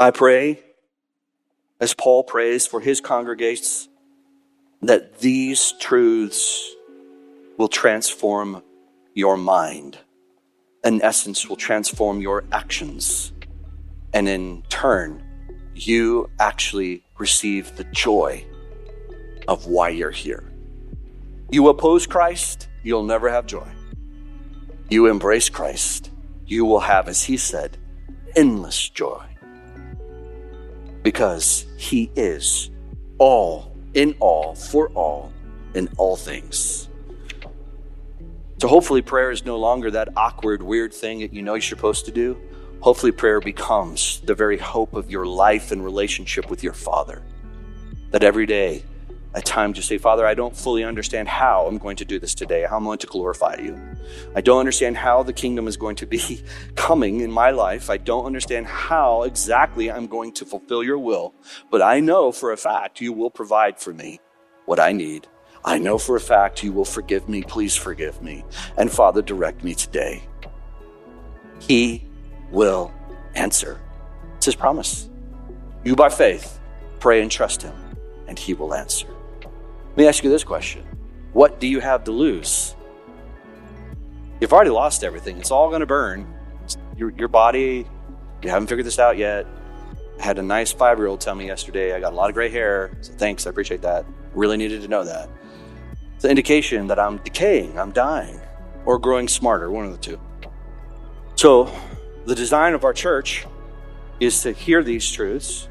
I pray, as Paul prays for his congregates, that these truths will transform your mind. In essence, will transform your actions. And in turn, you actually receive the joy of why you're here. You oppose Christ, you'll never have joy. You embrace Christ, you will have, as he said, endless joy. Because he is all, in all, for all, in all things. So hopefully, prayer is no longer that awkward, weird thing that you know you're supposed to do. Hopefully, prayer becomes the very hope of your life and relationship with your Father. That every day a time to say, Father, I don't fully understand how I'm going to do this today, how I'm going to glorify you. I don't understand how the kingdom is going to be coming in my life. I don't understand how exactly I'm going to fulfill your will, but I know for a fact you will provide for me what I need. I know for a fact you will forgive me. Please forgive me. And Father, direct me today. He will answer. It's his promise. You, by faith, pray and trust him, and he will answer. Let me ask you this question What do you have to lose? You've already lost everything. It's all going to burn. Your, your body, you haven't figured this out yet. I had a nice five year old tell me yesterday, I got a lot of gray hair. So thanks, I appreciate that. Really needed to know that. It's an indication that I'm decaying, I'm dying, or growing smarter, one of the two. So, the design of our church is to hear these truths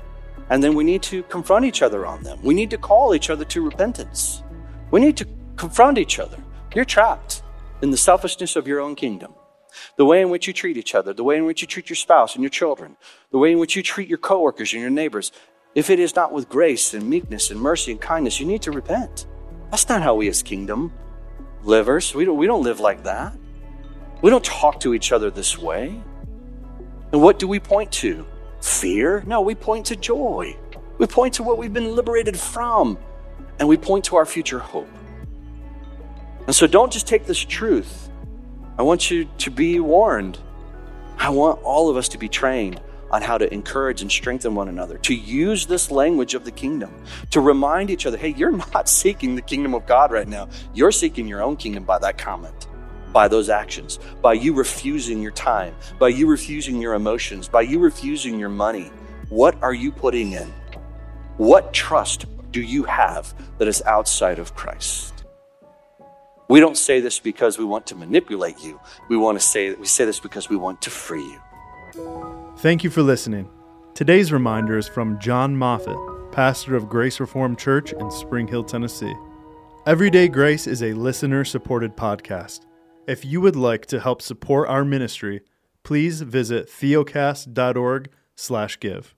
and then we need to confront each other on them. We need to call each other to repentance. We need to confront each other. You're trapped in the selfishness of your own kingdom. The way in which you treat each other, the way in which you treat your spouse and your children, the way in which you treat your coworkers and your neighbors. If it is not with grace and meekness and mercy and kindness, you need to repent. That's not how we as kingdom livers, we don't, we don't live like that. We don't talk to each other this way. And what do we point to? Fear. No, we point to joy. We point to what we've been liberated from, and we point to our future hope. And so don't just take this truth. I want you to be warned. I want all of us to be trained on how to encourage and strengthen one another, to use this language of the kingdom, to remind each other hey, you're not seeking the kingdom of God right now. You're seeking your own kingdom by that comment by those actions, by you refusing your time, by you refusing your emotions, by you refusing your money. What are you putting in? What trust do you have that is outside of Christ? We don't say this because we want to manipulate you. We want to say we say this because we want to free you. Thank you for listening. Today's reminder is from Jon Moffitt, pastor of Grace Reformed Church in Spring Hill, Tennessee. Everyday Grace is a listener supported podcast. If you would like to help support our ministry, please visit theocast.org/give.